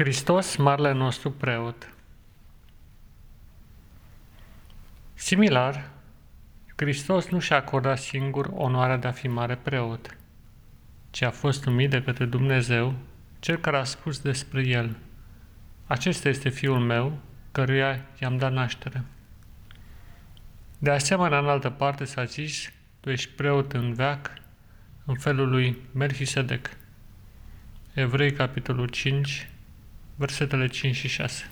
Hristos, marele nostru preot. Similar, Hristos nu și-a acordat singur onoarea de a fi mare preot, ci a fost numit de către Dumnezeu, cel care a spus despre el, acesta este fiul meu, căruia i-am dat naștere. De asemenea, în altă parte s-a zis, tu ești preot în veac, în felul lui Melchisedec. Evrei, capitolul 5, versetele 5 și 6.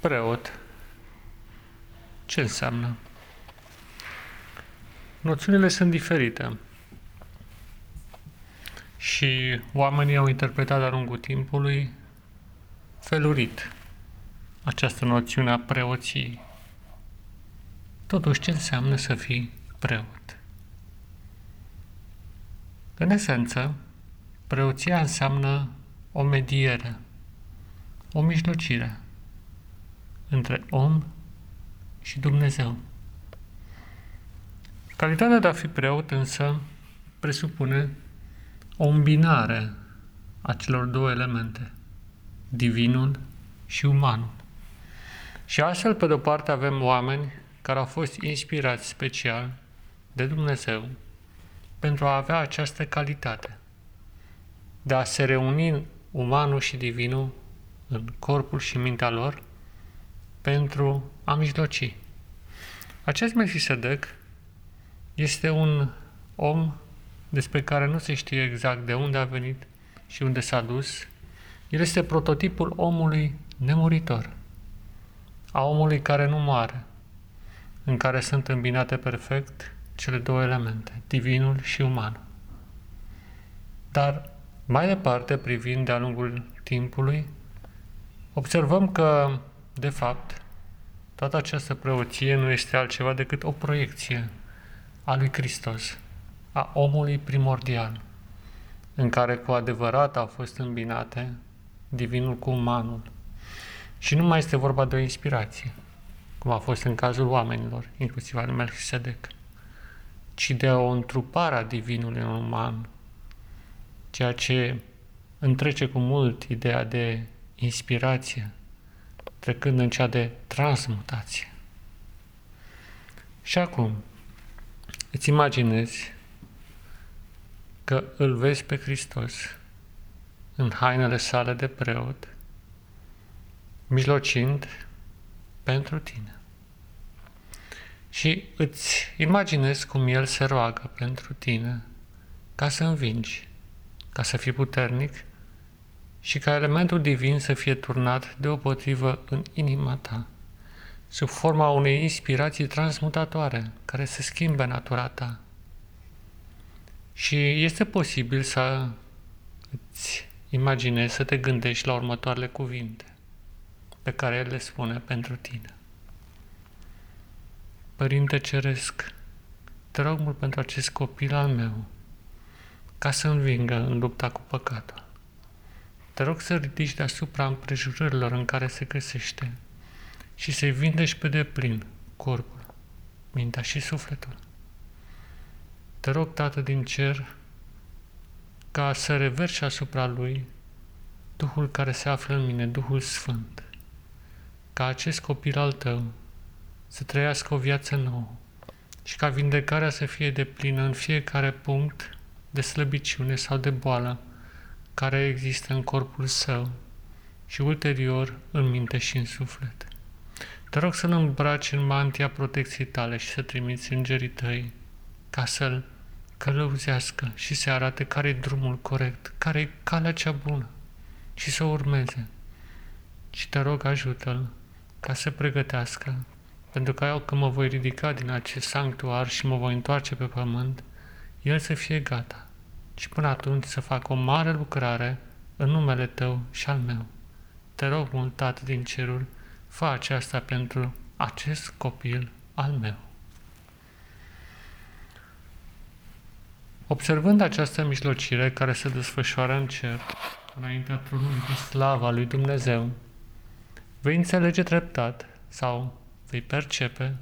Preot. Ce înseamnă? Noțiunile sunt diferite și oamenii au interpretat de-a lungul timpului felurit această noțiune a preoției. Totuși, ce înseamnă să fii preot? În esență, preoția înseamnă o mediere, o mijlocire între om și Dumnezeu. Calitatea de a fi preot însă presupune o îmbinare a celor două elemente, divinul și umanul. Și astfel, pe de-o parte, avem oameni care au fost inspirați special de Dumnezeu pentru a avea această calitate de a se reuni umanul și divinul în corpul și mintea lor pentru a mijloci. Acest Melchisedec este un om despre care nu se știe exact de unde a venit și unde s-a dus. El este prototipul omului nemuritor, a omului care nu moare, în care sunt îmbinate perfect cele două elemente, divinul și umanul. Dar mai departe, privind de-a lungul timpului, observăm că, de fapt, toată această preoție nu este altceva decât o proiecție a lui Hristos, a omului primordial, în care cu adevărat au fost îmbinate divinul cu umanul. Și nu mai este vorba de o inspirație, cum a fost în cazul oamenilor, inclusiv al Melchisedec ci de o întrupare a divinului în uman, ceea ce întrece cu mult ideea de inspirație, trecând în cea de transmutație. Și acum, îți imaginezi că îl vezi pe Hristos în hainele sale de preot, mijlocind pentru tine. Și îți imaginezi cum El se roagă pentru tine ca să învingi, ca să fii puternic și ca elementul divin să fie turnat deopotrivă în inima ta, sub forma unei inspirații transmutatoare care să schimbe natura ta. Și este posibil să îți imaginezi, să te gândești la următoarele cuvinte pe care El le spune pentru tine. Părinte Ceresc, te rog mult pentru acest copil al meu, ca să învingă în lupta cu păcatul. Te rog să ridici deasupra împrejurărilor în care se găsește și să-i vindești pe deplin corpul, mintea și sufletul. Te rog, Tată din cer, ca să reverși asupra lui Duhul care se află în mine, Duhul Sfânt, ca acest copil al tău să trăiască o viață nouă și ca vindecarea să fie de plină în fiecare punct de slăbiciune sau de boală care există în corpul său și ulterior în minte și în suflet. Te rog să-l îmbraci în mantia protecției tale și să trimiți îngerii tăi ca să-l călăuzească și să arate care e drumul corect, care e calea cea bună și să o urmeze. Și te rog ajută-l ca să pregătească pentru că eu când mă voi ridica din acest sanctuar și mă voi întoarce pe pământ, el să fie gata și până atunci să fac o mare lucrare în numele tău și al meu. Te rog mult, Tată din cerul, fă aceasta pentru acest copil al meu. Observând această mijlocire care se desfășoară în cer, înaintea tronului de slava lui Dumnezeu, vei înțelege treptat sau vei percepe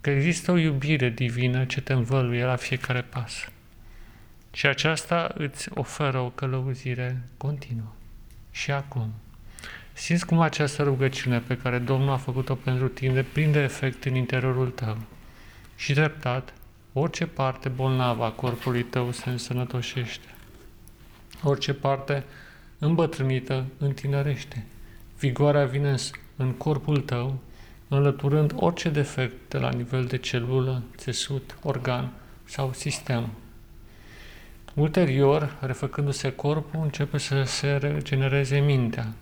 că există o iubire divină ce te învăluie la fiecare pas. Și aceasta îți oferă o călăuzire continuă. Și acum, simți cum această rugăciune pe care Domnul a făcut-o pentru tine prinde efect în interiorul tău. Și treptat, orice parte bolnavă a corpului tău se însănătoșește. Orice parte îmbătrânită întinerește. Vigoarea vine în corpul tău, înlăturând orice defect de la nivel de celulă, țesut, organ sau sistem. Ulterior, refăcându-se corpul, începe să se regenereze mintea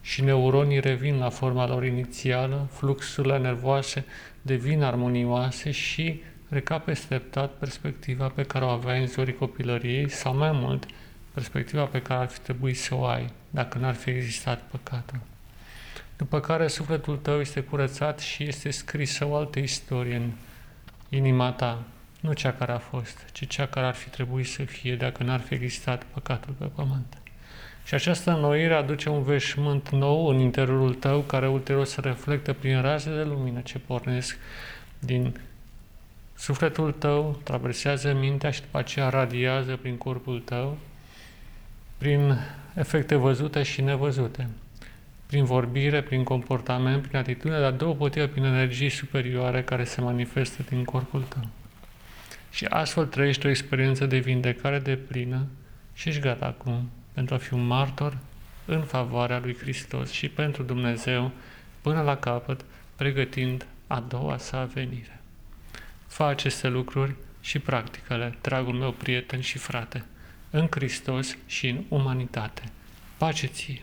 și neuronii revin la forma lor inițială, fluxurile nervoase devin armonioase și recape steptat perspectiva pe care o aveai în zorii copilăriei sau mai mult, perspectiva pe care ar fi trebuit să o ai dacă n-ar fi existat păcatul. După care sufletul tău este curățat și este scrisă o altă istorie în inima ta, nu cea care a fost, ci cea care ar fi trebuit să fie dacă n-ar fi existat păcatul pe pământ. Și această înnoire aduce un veșmânt nou în interiorul tău, care ulterior se reflectă prin raze de lumină ce pornesc din sufletul tău, traversează mintea și după aceea radiază prin corpul tău, prin efecte văzute și nevăzute, prin vorbire, prin comportament, prin atitudine, dar două potive prin energii superioare care se manifestă din corpul tău. Și astfel trăiești o experiență de vindecare de plină și ești gata acum pentru a fi un martor în favoarea lui Hristos și pentru Dumnezeu până la capăt, pregătind a doua sa venire. Fă aceste lucruri și practicale, dragul meu prieten și frate, în Hristos și în umanitate. Pace ție!